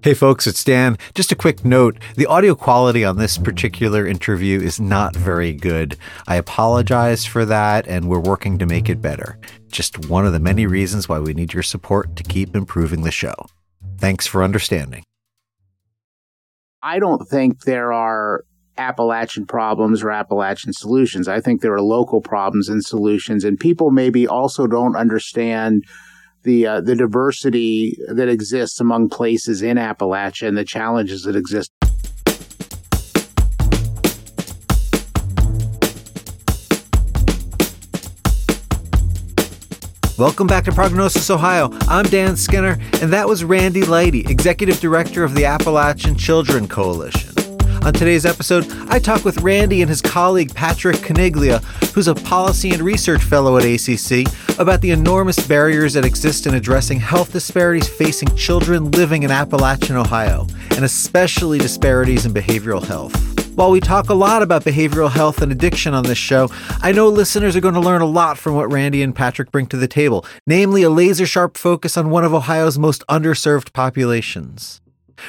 Hey folks, it's Dan. Just a quick note the audio quality on this particular interview is not very good. I apologize for that, and we're working to make it better. Just one of the many reasons why we need your support to keep improving the show. Thanks for understanding. I don't think there are Appalachian problems or Appalachian solutions. I think there are local problems and solutions, and people maybe also don't understand the uh, the diversity that exists among places in Appalachia and the challenges that exist. Welcome back to Prognosis Ohio. I'm Dan Skinner, and that was Randy Leite, Executive Director of the Appalachian Children Coalition. On today's episode, I talk with Randy and his colleague Patrick Caniglia, who's a policy and research fellow at ACC, about the enormous barriers that exist in addressing health disparities facing children living in Appalachian Ohio, and especially disparities in behavioral health. While we talk a lot about behavioral health and addiction on this show, I know listeners are going to learn a lot from what Randy and Patrick bring to the table, namely a laser sharp focus on one of Ohio's most underserved populations.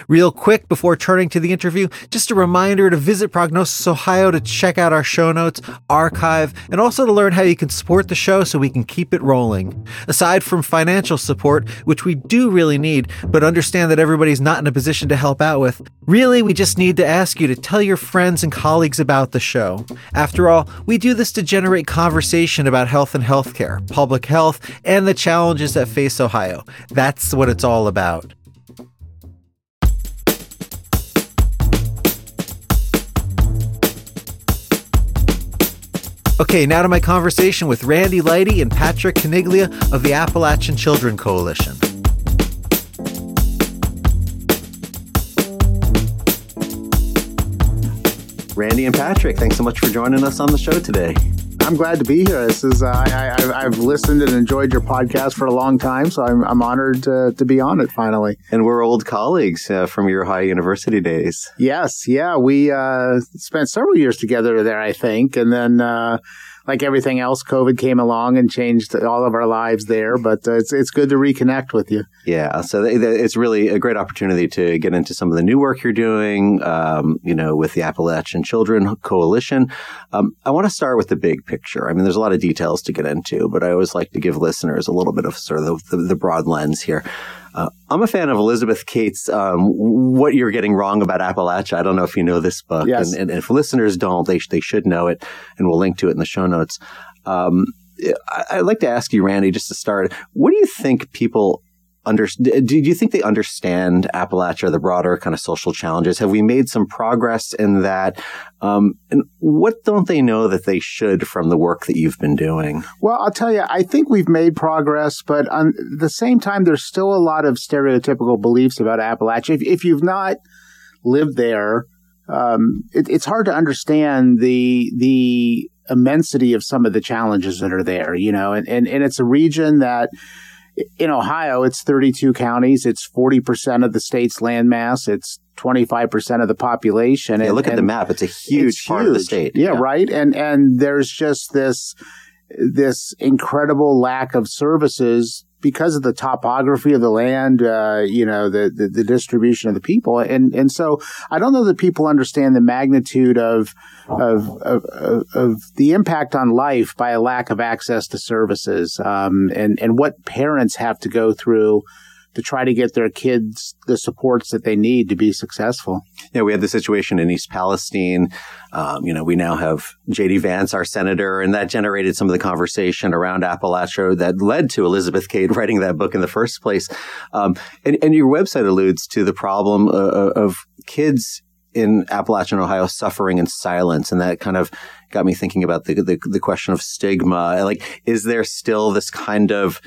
Real quick before turning to the interview, just a reminder to visit Prognosis Ohio to check out our show notes, archive, and also to learn how you can support the show so we can keep it rolling. Aside from financial support, which we do really need, but understand that everybody's not in a position to help out with, really we just need to ask you to tell your friends and colleagues about the show. After all, we do this to generate conversation about health and healthcare, public health, and the challenges that face Ohio. That's what it's all about. Okay, now to my conversation with Randy Leite and Patrick Caniglia of the Appalachian Children Coalition. Randy and Patrick, thanks so much for joining us on the show today. I'm glad to be here. This is uh, I, have listened and enjoyed your podcast for a long time, so I'm, I'm honored to, to be on it finally. And we're old colleagues uh, from Ohio University days. Yes, yeah, we uh, spent several years together there, I think, and then uh, like everything else, COVID came along and changed all of our lives there. But uh, it's it's good to reconnect with you. Yeah, so th- th- it's really a great opportunity to get into some of the new work you're doing. Um, you know, with the Appalachian Children Coalition. Um, I want to start with the big picture. I mean, there's a lot of details to get into, but I always like to give listeners a little bit of sort of the, the, the broad lens here. Uh, I'm a fan of Elizabeth Catte. Um, what you're getting wrong about Appalachia. I don't know if you know this book, yes. and, and, if listeners don't, they sh- they should know it, and we'll link to it in the show notes. Um, I, would like to ask you, Randy, just to start. What do you think people under, do you think they understand Appalachia, the broader kind of social challenges? Have we made some progress in that? Um, and what don't they know that they should from the work that you've been doing? Well, I'll tell you, I think we've made progress, but on the same time, there's still a lot of stereotypical beliefs about Appalachia. If, if you've not lived there, um, it, it's hard to understand the the immensity of some of the challenges that are there. You know, and and, and it's a region that in Ohio, it's 32 counties. It's 40% of the state's landmass. It's 25% of the population. Yeah, and, look at the map. It's a huge it's part huge. of the state. Yeah, yeah, right. And, and there's just this, this incredible lack of services because of the topography of the land, uh, you know, the, the, the distribution of the people, and and so I don't know that people understand the magnitude of of of, of the impact on life by a lack of access to services, um, and and what parents have to go through to try to get their kids the supports that they need to be successful. Yeah, we had the situation in East Palestine. Um, you know, we now have J.D. Vance, our senator, and that generated some of the conversation around Appalachia that led to Elizabeth Catte writing that book in the first place. Um, and, and, your website alludes to the problem uh, uh, of kids in Appalachian Ohio suffering in silence, and that kind of got me thinking about the, the, the question of stigma. Like, is there still this kind of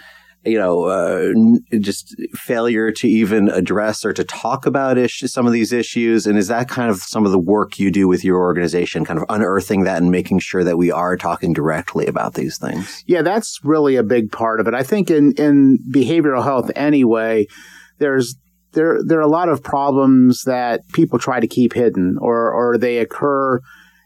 you know, uh, just failure to even address or to talk about issues, some of these issues? And is that kind of some of the work you do with your organization, kind of unearthing that and making sure that we are talking directly about these things? Yeah, that's really a big part of it. I think in, in behavioral health anyway, there's there there are a lot of problems that people try to keep hidden or or they occur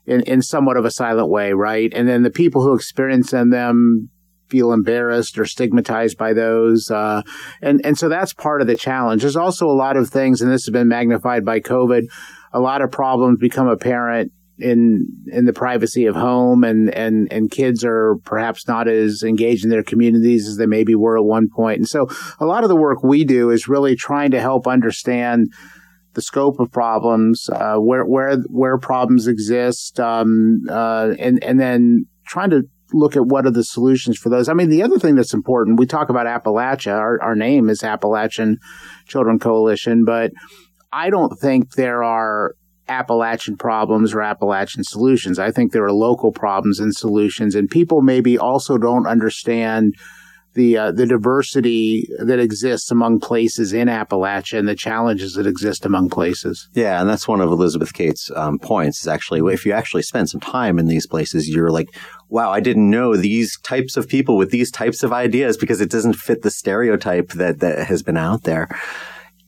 in, in somewhat of a silent way, right? And then the people who experience them feel embarrassed or stigmatized by those. Uh, and, and so that's part of the challenge. There's also a lot of things, and this has been magnified by COVID. A lot of problems become apparent in in the privacy of home and and and kids are perhaps not as engaged in their communities as they maybe were at one point and so a lot of the work we do is really trying to help understand the scope of problems uh, where where where problems exist um, uh, and and then trying to look at what are the solutions for those. I mean, the other thing that's important, we talk about Appalachia. Our, our name is Appalachian Children Coalition, but I don't think there are Appalachian problems or Appalachian solutions. I think there are local problems and solutions, and people maybe also don't understand the uh, the diversity that exists among places in Appalachia and the challenges that exist among places. Yeah, and that's one of Elizabeth Catte's um, points. Is actually if you actually spend some time in these places, you're like, wow, I didn't know these types of people with these types of ideas because it doesn't fit the stereotype that that has been out there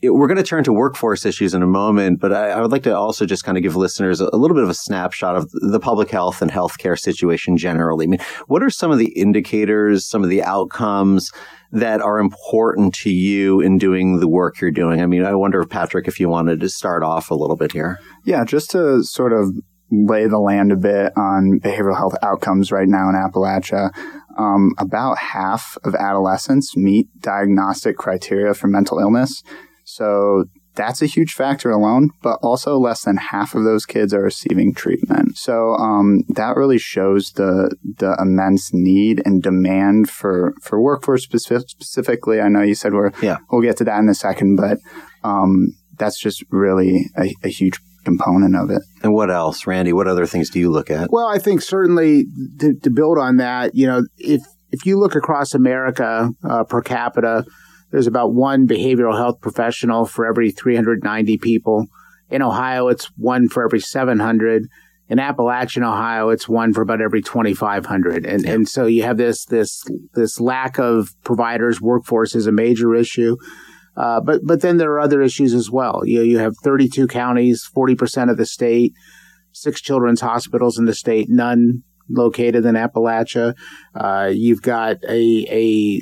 we're going to turn to workforce issues in a moment, but I, I, would like to also just kind of give listeners a, a, little bit of a snapshot of the public health and healthcare situation generally. I mean, what are some of the indicators, some of the outcomes that are important to you in doing the work you're doing? I mean, I wonder, Patrick, if you wanted to start off a little bit here. Yeah, just to sort of lay the land a bit on behavioral health outcomes right now in Appalachia. Um, about half of adolescents meet diagnostic criteria for mental illness. So that's a huge factor alone, but also less than half of those kids are receiving treatment. So um, that really shows the the immense need and demand for for workforce specific, specifically. I know you said we're yeah. we'll get to that in a second, but um, that's just really a, a huge component of it. And what else, Randy? What other things do you look at? Well, I think certainly to, to build on that, you know, if if you look across America uh, per capita there's about one behavioral health professional for every 390 people. In Ohio, it's one for every 700. In Appalachian, Ohio, it's one for about every 2,500. And, yeah. and so you have this, this, this lack of providers. Workforce is a major issue. Uh, but, but then there are other issues as well. You, you have 32 counties, 40% of the state, six children's hospitals in the state, none located in Appalachia. Uh, you've got a, a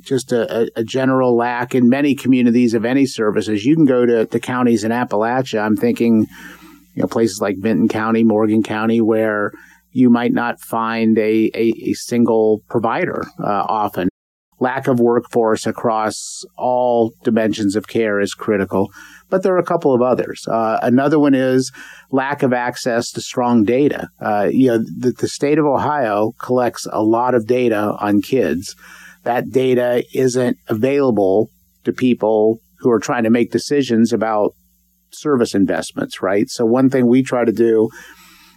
just a, a, general lack in many communities of any services. You can go to, to counties in Appalachia. I'm thinking, you know, places like Vinton County, Morgan County, where you might not find a, a, a single provider uh, often lack of workforce across all dimensions of care is critical. But there are a couple of others. Uh, another one is lack of access to strong data. Uh, you know, the, the state of Ohio collects a lot of data on kids. That data isn't available to people who are trying to make decisions about service investments, right? So one thing we try to do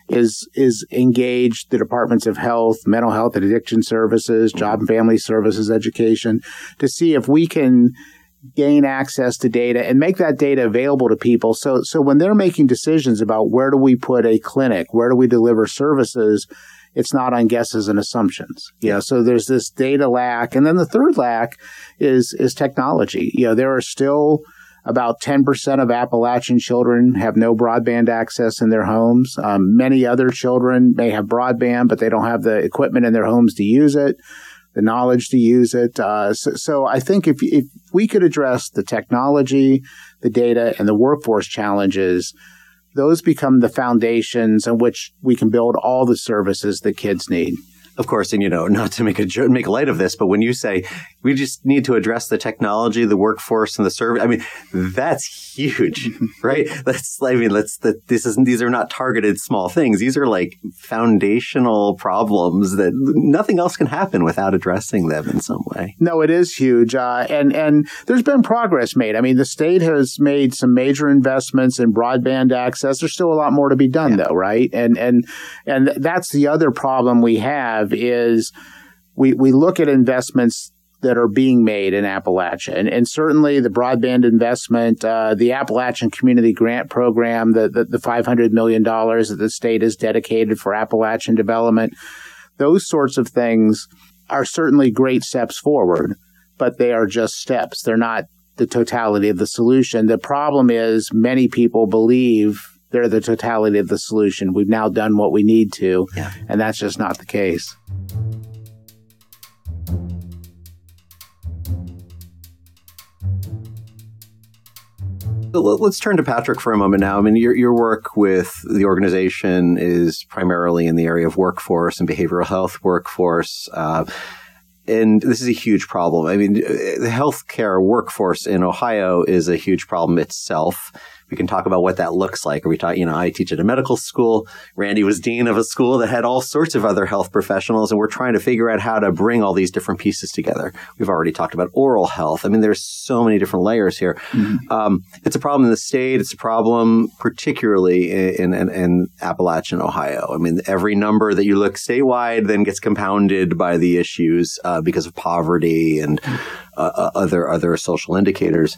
is is engage the departments of health, mental health and addiction services, job and family services, education to see if we can gain access to data and make that data available to people so so when they're making decisions about where do we put a clinic, where do we deliver services, it's not on guesses and assumptions. Yeah. So there's this data lack. And then the third lack is is technology. You know, there are still about 10% of Appalachian children have no broadband access in their homes. Um, many other children may have broadband, but they don't have the equipment in their homes to use it, the knowledge to use it. Uh, so, so, I think if, if we could address the technology, the data, and the workforce challenges, those become the foundations on which we can build all the services that kids need of course, and you know, not to make a make light of this, but when you say we just need to address the technology, the workforce, and the service, I mean, that's huge, right? That's, I mean, let's that this isn't these are not targeted small things. These are like foundational problems that nothing else can happen without addressing them in some way. No, it is huge, uh, and and there's been progress made. I mean, the state has made some major investments in broadband access. There's still a lot more to be done, yeah. though, right? And and and that's the other problem we have have is we, we look at investments that are being made in Appalachia. And, and certainly the broadband investment, uh, the Appalachian Community Grant Program, the, the, the $500 million that the state has dedicated for Appalachian development, those sorts of things are certainly great steps forward, but they are just steps. They're not the totality of the solution. The problem is many people believe they're the totality of the solution. We've now done what we need to, yeah. and that's just not the case. let's turn to Patrick for a moment now. I mean, your, your work with the organization is primarily in the area of workforce and behavioral health workforce. Uh, and this is a huge problem. I mean, the healthcare workforce in Ohio is a huge problem itself we can talk about what that looks like. Are we talking, you know, I teach at a medical school. Randy was dean of a school that had all sorts of other health professionals, and we're trying to figure out how to bring all these different pieces together. We've already talked about oral health. I mean, there's so many different layers here. Mm-hmm. Um, it's a problem in the state. It's a problem particularly in, in, in Appalachian, Ohio. I mean, every number that you look statewide then gets compounded by the issues uh, because of poverty and uh, uh other other social indicators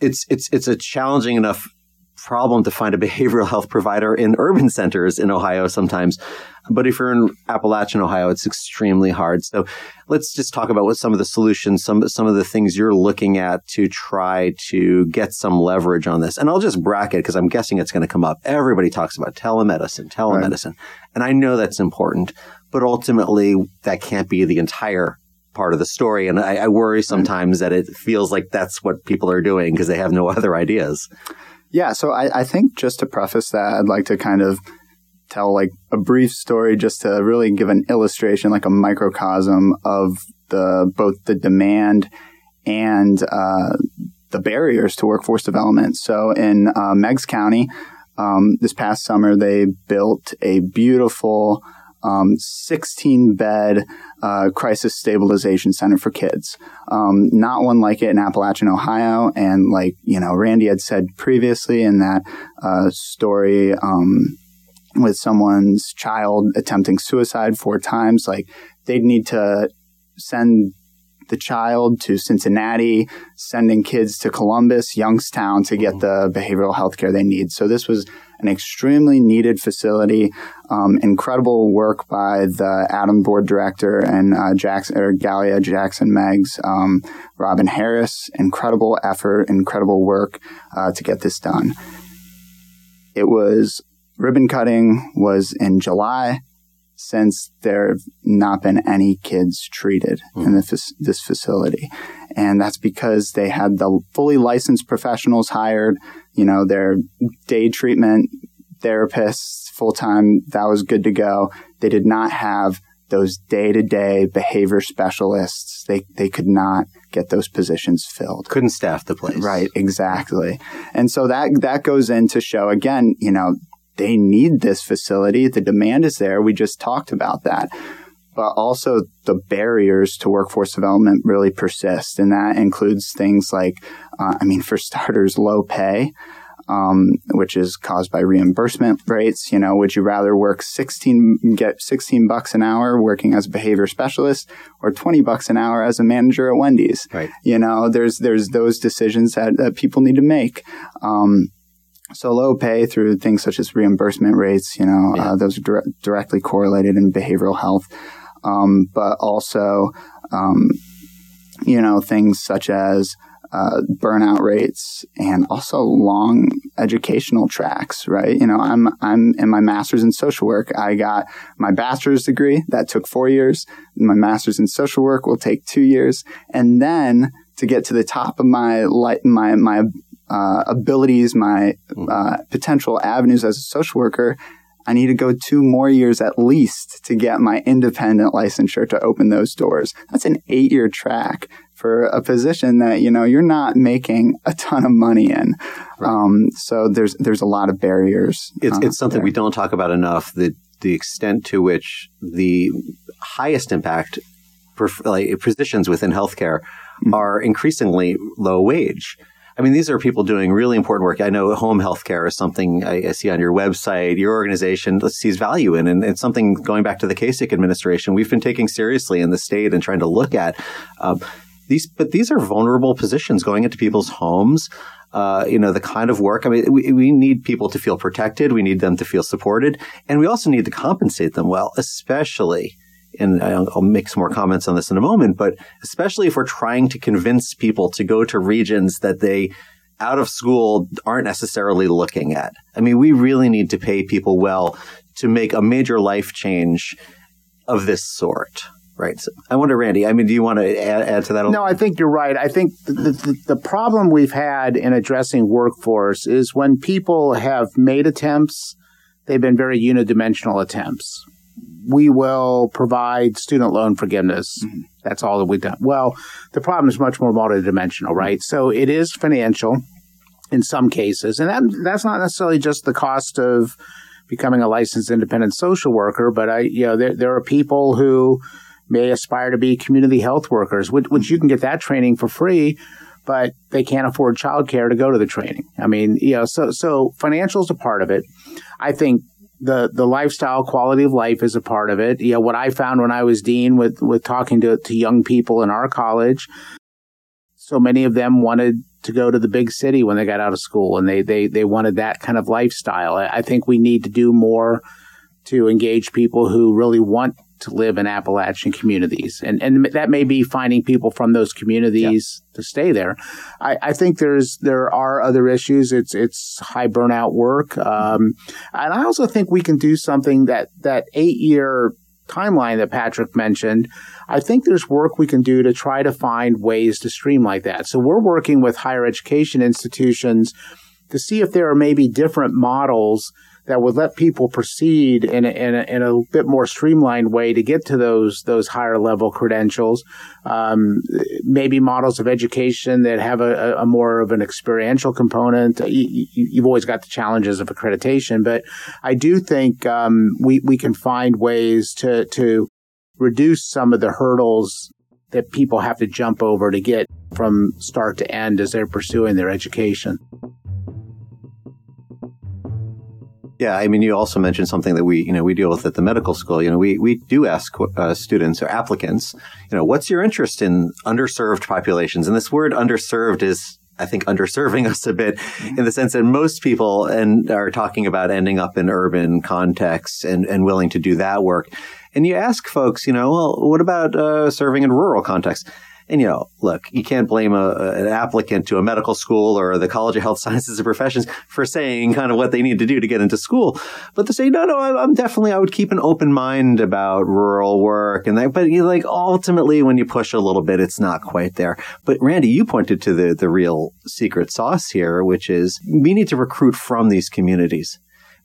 it's it's it's a challenging enough problem to find a behavioral health provider in urban centers in Ohio sometimes. But if you're in Appalachian Ohio, it's extremely hard. So let's just talk about what some of the solutions, some some of the things you're looking at to try to get some leverage on this. And I'll just bracket because I'm guessing it's going to come up. Everybody talks about telemedicine, telemedicine. Right. And I know that's important, but ultimately that can't be the entire part of the story. And I, I worry sometimes that it feels like that's what people are doing because they have no other ideas. Yeah. So I, I think just to preface that, I'd like to kind of tell like a brief story just to really give an illustration, like a microcosm of the both the demand and uh, the barriers to workforce development. So in uh, Meigs County, um, this past summer, they built a beautiful um, 16 bed uh, crisis stabilization center for kids. Um, not one like it in Appalachian, Ohio. And like, you know, Randy had said previously in that uh, story um, with someone's child attempting suicide four times, like they'd need to send the child to Cincinnati, sending kids to Columbus, Youngstown to get mm-hmm. the behavioral health care they need. So this was an extremely needed facility. Um, incredible work by the ADAMH board director and uh, Jackson or Gallia Jackson Meigs, um, Robin Harris. Incredible effort, incredible work uh, to get this done. It was ribbon cutting was in July since there have not been any kids treated mm. in the, this facility. And that's because they had the fully licensed professionals hired, you know, their day treatment therapists full time. That was good to go. They did not have those day to day behavior specialists. They, they could not get those positions filled. Couldn't staff the place. Right, exactly. And so that, that goes in to show again, you know, they need this facility. The demand is there. We just talked about that. But also the barriers to workforce development really persist. And that includes things like, uh, I mean, for starters, low pay. Um, which is caused by reimbursement rates. You know, would you rather work 16, get 16 bucks an hour working as a behavior specialist or 20 bucks an hour as a manager at Wendy's? Right. You know, there's, there's those decisions that, that people need to make. Um, so low pay through things such as reimbursement rates, you know, yeah. uh, those are dire- directly correlated in behavioral health, um, but also, um, you know, things such as uh, burnout rates and also long educational tracks, right? You know, I'm I'm in my master's in social work. I got my bachelor's degree that took four years. My master's in social work will take two years, and then to get to the top of my light, my my uh, abilities, my uh, potential avenues as a social worker, I need to go two more years at least to get my independent licensure to open those doors. That's an eight year track for a position that, you know, you're not making a ton of money in. Right. Um, so there's, there's a lot of barriers. It's, uh, it's something there. we don't talk about enough, the, the extent to which the highest impact for, like, positions within healthcare mm-hmm. are increasingly low wage. I mean, these are people doing really important work. I know home health care is something I, I see on your website, your organization sees value in, and it's something going back to the Kasich administration we've been taking seriously in the state and trying to look at. Um, these, but these are vulnerable positions going into people's homes. Uh, you know, the kind of work. I mean, we, we need people to feel protected. We need them to feel supported. And we also need to compensate them well, especially and I'll, make some more comments on this in a moment, but especially if we're trying to convince people to go to regions that they out of school aren't necessarily looking at. I mean, we really need to pay people well to make a major life change of this sort. Right. So I wonder, Randy, I mean, do you want to add, add to that? no, I think you're right. I think the, the, the problem we've had in addressing workforce is when people have made attempts, they've been very unidimensional attempts. We will provide student loan forgiveness. Mm-hmm. That's all that we've done. Well, the problem is much more multidimensional, right? So it is financial in some cases, and that that's not necessarily just the cost of becoming a licensed independent social worker, but I, you know, there there are people who may aspire to be community health workers, which, which you can get that training for free, but they can't afford childcare to go to the training. I mean, you know, so so financial is a part of it. I think the the lifestyle quality of life is a part of it. You know, what I found when I was dean with with talking to to young people in our college, so many of them wanted to go to the big city when they got out of school, and they they they wanted that kind of lifestyle. I think we need to do more to engage people who really want to live in Appalachian communities. And, and that may be finding people from those communities yeah. to stay there. I, I, think there's, there are other issues. It's, it's high burnout work. Um, and I also think we can do something that, that eight year timeline that Patrick mentioned. I think there's work we can do to try to find ways to streamline that. So we're working with higher education institutions to see if there are maybe different models that would let people proceed in a, in a, in a bit more streamlined way to get to those those higher level credentials. Um, maybe models of education that have a, a, more of an experiential component. You, have always got the challenges of accreditation, but I do think um, we we can find ways to to reduce some of the hurdles that people have to jump over to get from start to end as they're pursuing their education. Yeah, I mean, you also mentioned something that we, you know, we deal with at the medical school. You know, we we do ask uh, students or applicants, you know, what's your interest in underserved populations? And this word underserved is I think underserving us a bit in the sense that most people and are talking about ending up in urban contexts and, and willing to do that work. And you ask folks, you know, well, what about uh, serving in rural contexts? And, you know, look, you can't blame a, an applicant to a medical school or the College of Health Sciences and Professions for saying kind of what they need to do to get into school. But to say, no, no, I'm definitely, I would keep an open mind about rural work and that. But you like ultimately, when you push a little bit, it's not quite there. But Randy, you pointed to the, the real secret sauce here, which is we need to recruit from these communities.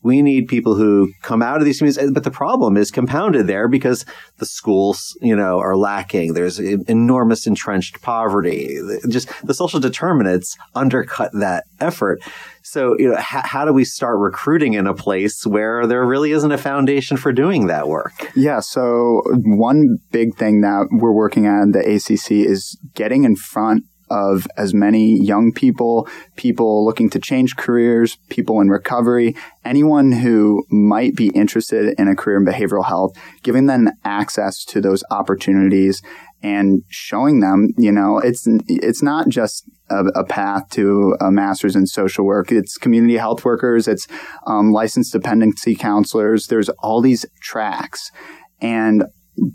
We need people who come out of these communities. But the problem is compounded there because the schools, you know, are lacking. There's enormous entrenched poverty. Just the social determinants undercut that effort. So, you know, h- how do we start recruiting in a place where there really isn't a foundation for doing that work? Yeah. So, one big thing that we're working on the ACC is getting in front of as many young people, people looking to change careers, people in recovery, anyone who might be interested in a career in behavioral health, giving them access to those opportunities and showing them, you know, it's it's not just a, a, path to a master's in social work. It's community health workers. It's um, licensed dependency counselors. There's all these tracks, and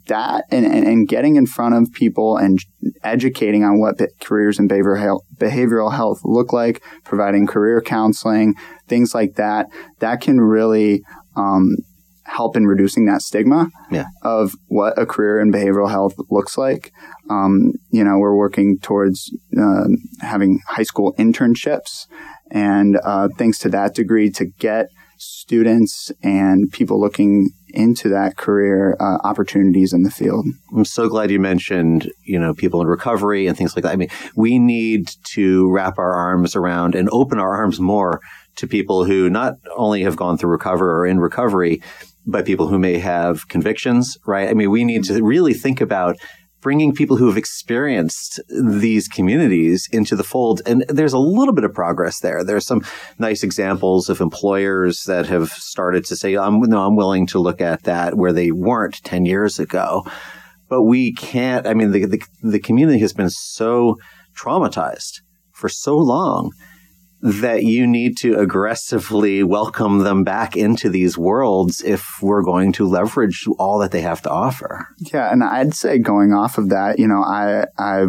that and, and, and, getting in front of people and educating on what careers in behavioral health, behavioral health look like, providing career counseling, things like that, that can really um, help in reducing that stigma yeah. of what a career in behavioral health looks like. Um, you know, we're working towards uh, having high school internships and uh, things to that degree to get students and people looking into that career uh, opportunities in the field. I'm so glad you mentioned, you know, people in recovery and things like that. I mean, we need to wrap our arms around and open our arms more to people who not only have gone through recovery or in recovery, but people who may have convictions, right? I mean, we need to really think about bringing people who have experienced these communities into the fold. And there's a little bit of progress there. There's some nice examples of employers that have started to say, I'm, no, I'm willing to look at that where they weren't 10 years ago. But we can't, I mean, the, the, the community has been so traumatized for so long that you need to aggressively welcome them back into these worlds if we're going to leverage all that they have to offer. Yeah, and I'd say going off of that, you know, I I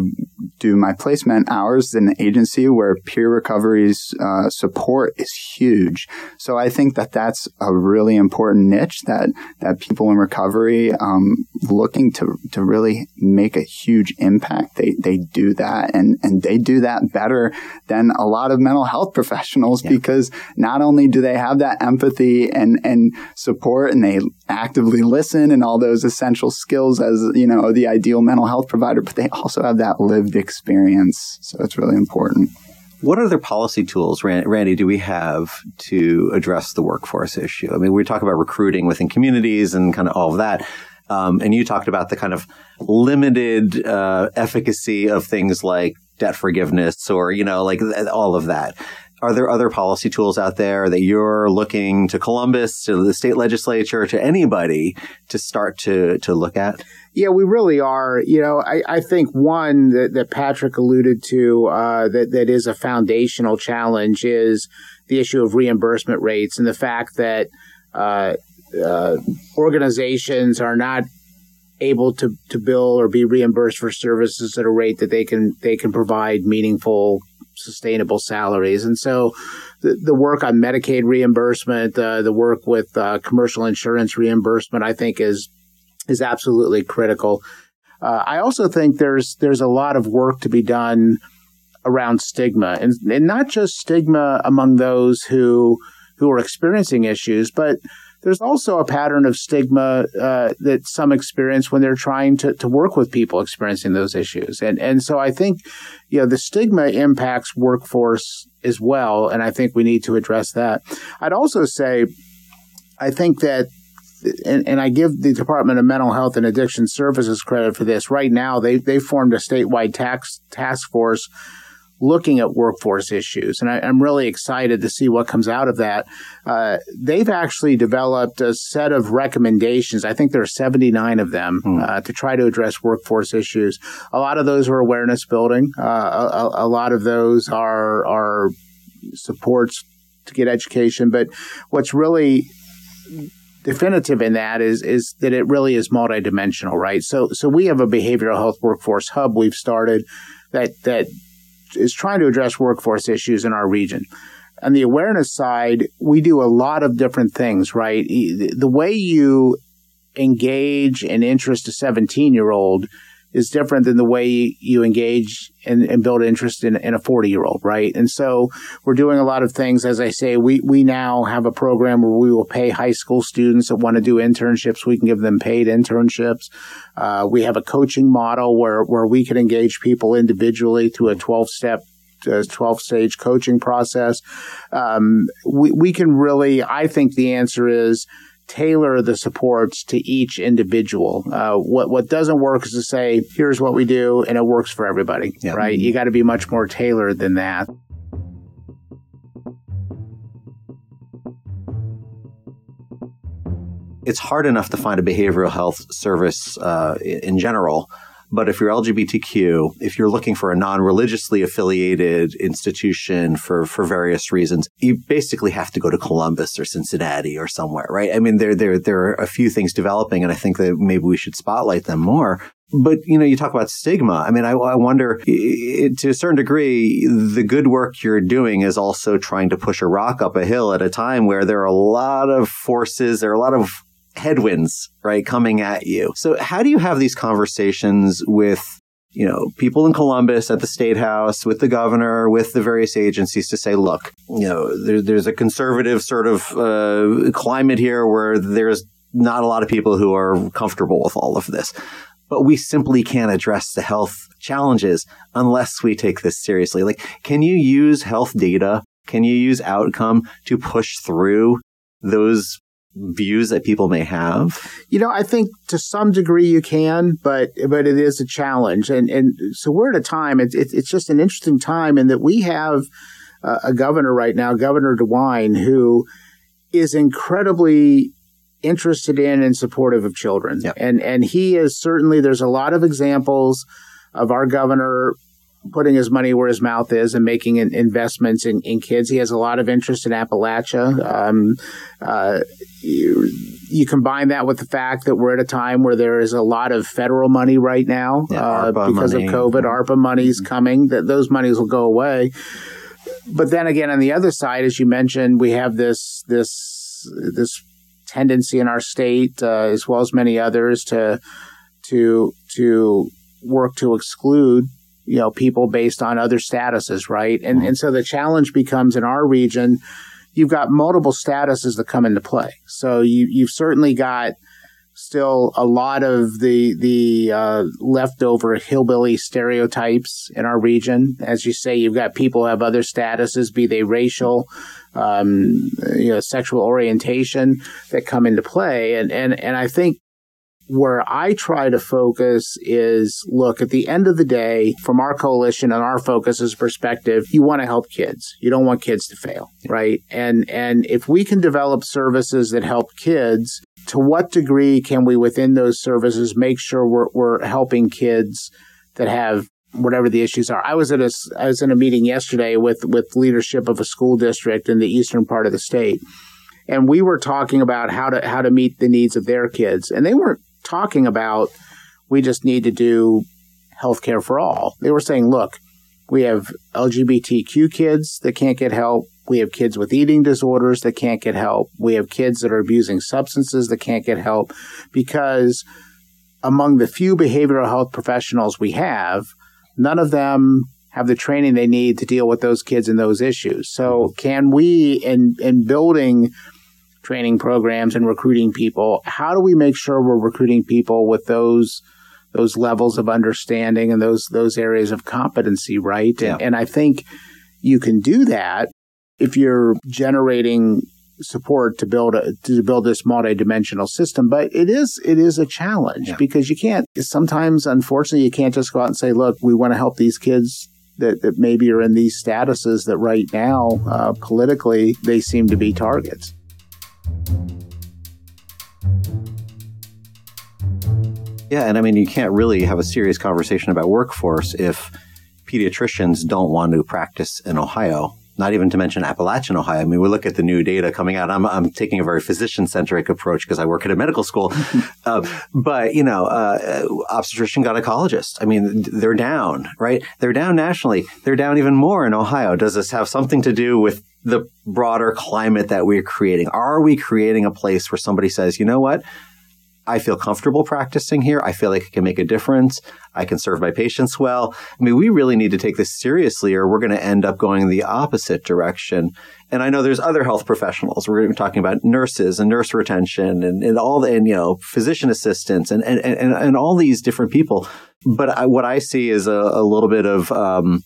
do my placement hours in an agency where peer recovery's uh, support is huge. So I think that that's a really important niche that that people in recovery um, looking to to really make a huge impact. They they do that and and they do that better than a lot of mental health health professionals yeah. because not only do they have that empathy and, and support and they actively listen and all those essential skills as, you know, the ideal mental health provider, but they also have that lived experience. So it's really important. What other policy tools, Randy, do we have to address the workforce issue? I mean, we talk about recruiting within communities and kind of all of that. Um, and you talked about the kind of limited uh, efficacy of things like debt forgiveness or, you know, like all of that. Are there other policy tools out there that you're looking to Columbus, to the state legislature, to anybody to start to, to look at? Yeah, we really are. You know, I, I think one that, that Patrick alluded to uh, that, that is a foundational challenge is the issue of reimbursement rates and the fact that uh, uh, organizations are not able to, to bill or be reimbursed for services at a rate that they can they can provide meaningful sustainable salaries. And so the, the work on medicaid reimbursement uh, the work with uh, commercial insurance reimbursement i think is is absolutely critical. Uh, i also think there's there's a lot of work to be done around stigma and, and not just stigma among those who who are experiencing issues but there's also a pattern of stigma uh, that some experience when they're trying to, to work with people experiencing those issues. And, and so I think, you know, the stigma impacts workforce as well. And I think we need to address that. I'd also say, I think that and, and, I give the Department of Mental Health and Addiction Services credit for this. Right now, they they formed a statewide tax task force looking at workforce issues. And I, am really excited to see what comes out of that. Uh, they've actually developed a set of recommendations. I think there are 79 of them mm. uh, to try to address workforce issues. A lot of those are awareness building. Uh, a, a, lot of those are, are supports to get education. But what's really definitive in that is is that it really is multidimensional, right? So so we have a behavioral health workforce hub we've started that that is trying to address workforce issues in our region. On the awareness side, we do a lot of different things, right? The way you engage and interest a 17 year old is different than the way you engage and, and build interest in, in a 40 year old, right? And so we're doing a lot of things. As I say, we, we now have a program where we will pay high school students that want to do internships. We can give them paid internships. Uh, we have a coaching model where, where we can engage people individually through a 12 step 12 stage coaching process. Um, we, we can really, I think the answer is tailor the supports to each individual. Uh, what what doesn't work is to say, "Here's what we do," and it works for everybody. Yeah. Right? You got to be much more tailored than that. It's hard enough to find a behavioral health service uh, in general but if you're LGBTQ, if you're looking for a non-religiously affiliated institution for, for various reasons, you basically have to go to Columbus or Cincinnati or somewhere, right? I mean, there, there, there are a few things developing and I think that maybe we should spotlight them more. But, you know, you talk about stigma. I mean, I, I wonder to a certain degree, the good work you're doing is also trying to push a rock up a hill at a time where there are a lot of forces, there are a lot of headwinds, right, coming at you. So how do you have these conversations with you know, people in Columbus at the state house with the governor, with the various agencies to say, look, you know, there, there's a conservative sort of uh, climate here where there's not a lot of people who are comfortable with all of this. But we simply can't address the health challenges unless we take this seriously. Like, can you use health data? Can you use outcome to push through those views that people may have? You know, I think to some degree you can, but but it is a challenge, and and so we're at a time. It's it's just an interesting time in that we have uh, a governor right now, Governor DeWine, who is incredibly interested in and supportive of children, yep. and and he is certainly. There's a lot of examples of our governor putting his money where his mouth is and making investments in, in kids. He has a lot of interest in Appalachia. Um, uh, you, you, combine that with the fact that we're at a time where there is a lot of federal money right now yeah, uh, because money. of COVID. ARPA money's mm-hmm. coming. That those monies will go away. But then again, on the other side, as you mentioned, we have this this this tendency in our state, uh, as well as many others, to to to work to exclude you know people based on other statuses, right? And mm-hmm. and so the challenge becomes in our region, you've got multiple statuses that come into play. So you you've certainly got still a lot of the the uh, leftover hillbilly stereotypes in our region. As you say, you've got people who have other statuses, be they racial, um, you know, sexual orientation, that come into play. And and and I think where I try to focus is look, at the end of the day, from our coalition and our focus focus's perspective, you want to help kids. You don't want kids to fail, right? And and if we can develop services that help kids, to what degree can we within those services make sure we're, we're helping kids that have whatever the issues are. I was at a I was in a meeting yesterday with with leadership of a school district in the eastern part of the state. And we were talking about how to how to meet the needs of their kids. And they weren't talking about we just need to do healthcare for all. They were saying, look, we have LGBTQ kids that can't get help. We have kids with eating disorders that can't get help. We have kids that are abusing substances that can't get help because among the few behavioral health professionals we have, none of them have the training they need to deal with those kids and those issues. So can we in in building training programs and recruiting people, how do we make sure we're recruiting people with those those levels of understanding and those those areas of competency, right? Yeah. And, and I think you can do that if you're generating support to build a, to build this multidimensional system. But it is it is a challenge yeah. because you can't sometimes unfortunately you can't just go out and say, look, we want to help these kids that, that maybe are in these statuses that right now uh, politically they seem to be targets. Yeah, and I mean, you can't really have a serious conversation about workforce if pediatricians don't want to practice in Ohio. Not even to mention Appalachian, Ohio. I mean, we look at the new data coming out. I'm, I'm taking a very physician centric approach because I work at a medical school. uh, but, you know, uh, obstetrician gynecologists, I mean, they're down, right? They're down nationally. They're down even more in Ohio. Does this have something to do with the broader climate that we're creating? Are we creating a place where somebody says, you know what? I feel comfortable practicing here. I feel like I can make a difference. I can serve my patients well. I mean, we really need to take this seriously or we're going to end up going the opposite direction. And I know there's other health professionals. We're going to be talking about nurses and nurse retention and, and all the, and, you know, physician assistants and, and, and, and all these different people. But I, what I see is a, a little bit of, um,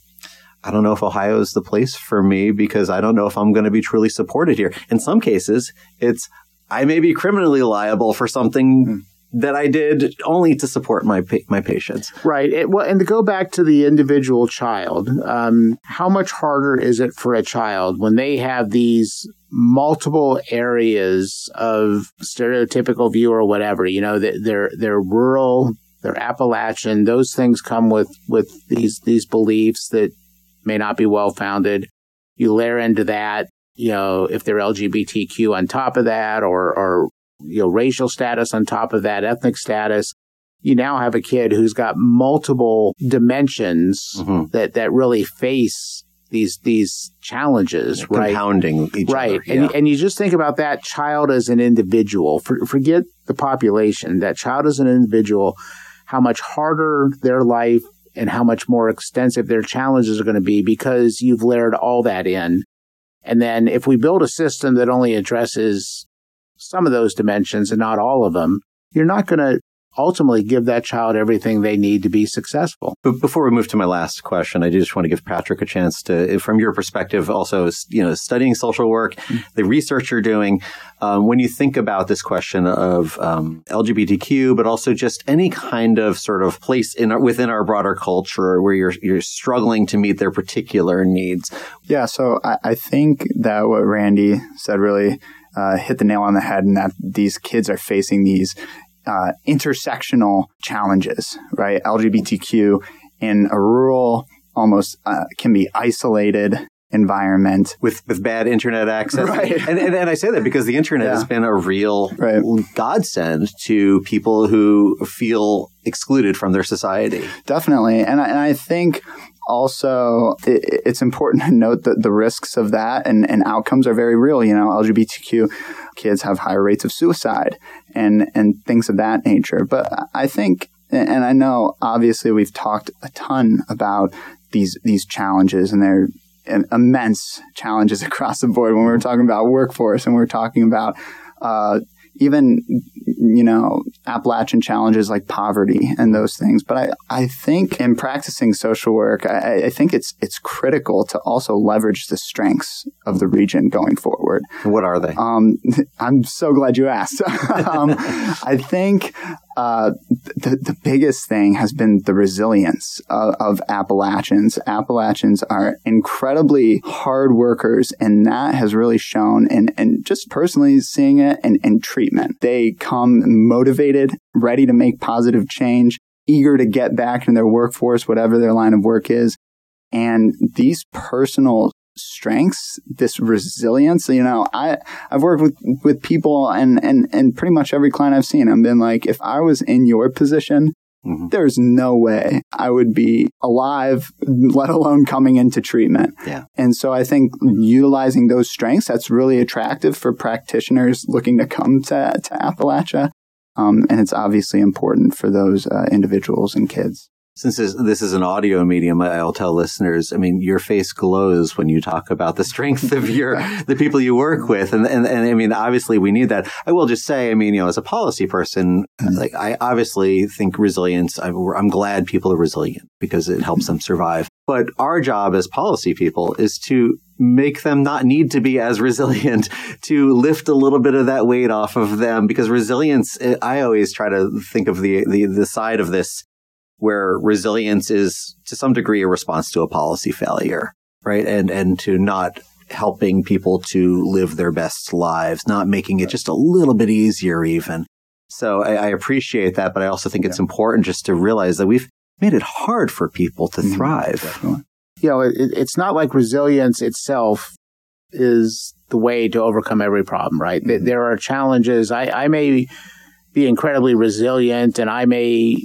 I don't know if Ohio is the place for me because I don't know if I'm going to be truly supported here. In some cases, it's I may be criminally liable for something mm. that I did only to support my my patients. Right. It, well, and to go back to the individual child, um, how much harder is it for a child when they have these multiple areas of stereotypical view or whatever? You know, they're they're rural, they're Appalachian. Those things come with with these these beliefs that may not be well founded. You layer into that you know, if they're LGBTQ on top of that or, or, you know, racial status on top of that, ethnic status, you now have a kid who's got multiple dimensions mm-hmm. that, that really face these these challenges, yeah, right? Compounding each right. other. And, and you just think about that child as an individual. For, forget the population. That child as an individual, how much harder their life and how much more extensive their challenges are going to be because you've layered all that in. And then if we build a system that only addresses some of those dimensions and not all of them, you're not going to ultimately give that child everything they need to be successful. But before we move to my last question, I just want to give Patrick a chance to, from your perspective, also, you know, studying social work, mm-hmm. the research you're doing, um, when you think about this question of um, LGBTQ, but also just any kind of sort of place in our, within our broader culture where you're you're struggling to meet their particular needs. Yeah, so I, I think that what Randy said really uh, hit the nail on the head, and that these kids are facing these uh, intersectional challenges, right? LGBTQ in a rural almost uh, can be isolated environment with with bad internet access. Right. And, and, and I say that because the internet Yeah. has been a real Right. godsend to people who feel excluded from their society. Definitely. And I, and I think also it, it's important to note that the risks of that and, and outcomes are very real. You know, LGBTQ kids have higher rates of suicide and, and things of that nature. But I think, and I know obviously we've talked a ton about these, these challenges and they're im- immense challenges across the board when we're talking about workforce and we're talking about, uh, even you know Appalachian challenges like poverty and those things. But I, I think in practicing social work, I, I think it's it's critical to also leverage the strengths of the region going forward. What are they? Um, I'm so glad you asked. um, I think uh, the, the biggest thing has been the resilience of, of Appalachians. Appalachians are incredibly hard workers, and that has really shown and, in just personally seeing it in, in treatment. They come motivated, ready to make positive change, eager to get back in their workforce, whatever their line of work is. And these personal strengths, this resilience. You know, I I've worked with with people and and and pretty much every client I've seen, I've been like, if I was in your position. Mhm. There's no way I would be alive, let alone coming into treatment. Yeah. And so I think utilizing those strengths, that's really attractive for practitioners looking to come to, to Appalachia. Um, and it's obviously important for those uh, individuals and kids. Since this, this is an audio medium, I'll tell listeners. I mean, your face glows when you talk about the strength of your the people you work with, and, and and I mean, obviously, we need that. I will just say, I mean, you know, as a policy person, mm-hmm. like I obviously think resilience. I'm glad people are resilient because it helps them survive. But our job as policy people is to make them not need to be as resilient, to lift a little bit of that weight off of them, because resilience. Eh, I always try to think of the the, the side of this where resilience is to some degree a response to a policy failure, right? And and to not helping people to live their best lives, not making it just a little bit easier even. So I, I appreciate that, but I also think it's important just to realize that we've made it hard for people to Mhm. thrive. Definitely. you know, it, it's not like resilience itself is the way to overcome every problem, right? There- There are challenges. I, I may be incredibly resilient and I may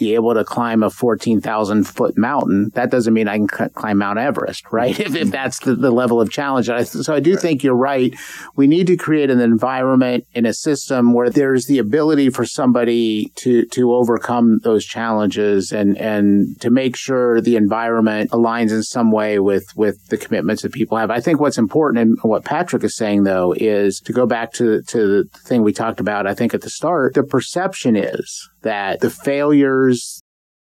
be able to climb a 14,000 foot mountain. That doesn't mean I can c- climb Mount Everest, right? if, if mm-hmm. that's the, the level of challenge. I, so I do think you're right. We need to create an environment in a system where there's the ability for somebody to, to overcome those challenges and, and to make sure the environment aligns in some way with, with the commitments that people have. I think what's important and what Patrick is saying though is to go back to, to the thing we talked about, I think at the start, the perception is that the failures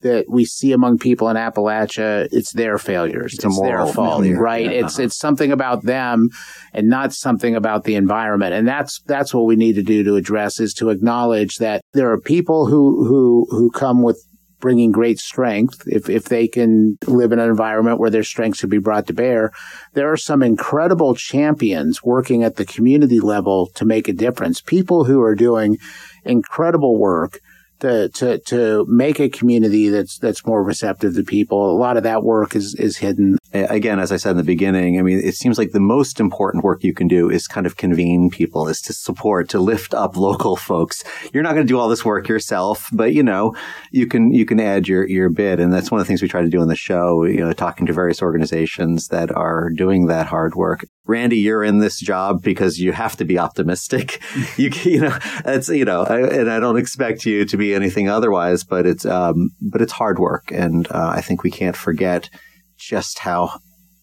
that we see among people in Appalachia, it's their failures. It's a their fault, failure. right? Yeah. It's uh-huh. it's something about them and not something about the environment. And that's that's what we need to do to address is to acknowledge that there are people who who who come with bringing great strength if if they can live in an environment where their strengths should be brought to bear there are some incredible champions working at the community level to make a difference people who are doing incredible work to, to, to make a community that's, that's more receptive to people. A lot of that work is, is hidden. Again, as I said in the beginning, I mean, it seems like the most important work you can do is kind of convene people, is to support, to lift up local folks. You're not going to do all this work yourself, but you know, you can, you can add your, your bit. And that's one of the things we try to do in the show, you know, talking to various organizations that are doing that hard work. Randy, you're in this job because you have to be optimistic. you, you know, it's, you know, I, and I don't expect you to be anything otherwise, but it's, um, but it's hard work. And, uh, I think we can't forget just how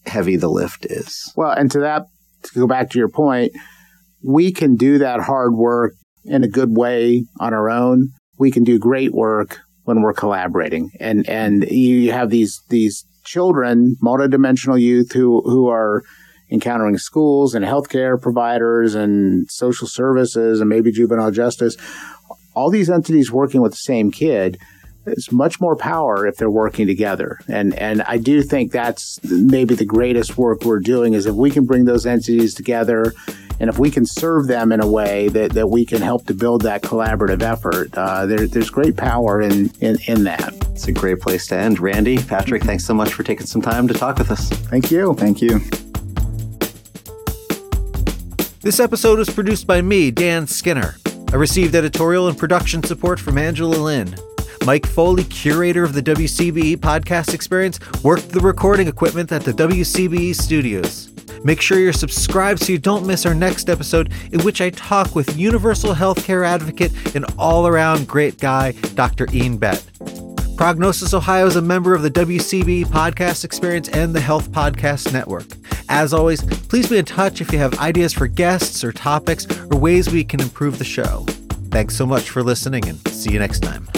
heavy the lift is. Well, and to that, to go back to your point, we can do that hard work in a good way on our own. We can do great work when we're collaborating. And and you have these these children, multidimensional youth who who are encountering schools and healthcare providers and social services and maybe juvenile justice. All these entities working with the same kid it's much more power if they're working together. And and I do think that's maybe the greatest work we're doing is if we can bring those entities together and if we can serve them in a way that, that we can help to build that collaborative effort, uh, there, there's great power in, in, in that. It's a great place to end. Randy, Patrick, thanks so much for taking some time to talk with us. Thank you. Thank you. This episode was produced by me, Dan Skinner. I received editorial and production support from Angela Lin. Mike Foley, curator of the WCBE podcast experience, worked the recording equipment at the WCBE studios. Make sure you're subscribed so you don't miss our next episode, in which I talk with universal healthcare advocate and all around great guy, Dr. Ian Bett. Prognosis Ohio is a member of the WCBE podcast experience and the Health Podcast Network. As always, please be in touch if you have ideas for guests or topics or ways we can improve the show. Thanks so much for listening and see you next time.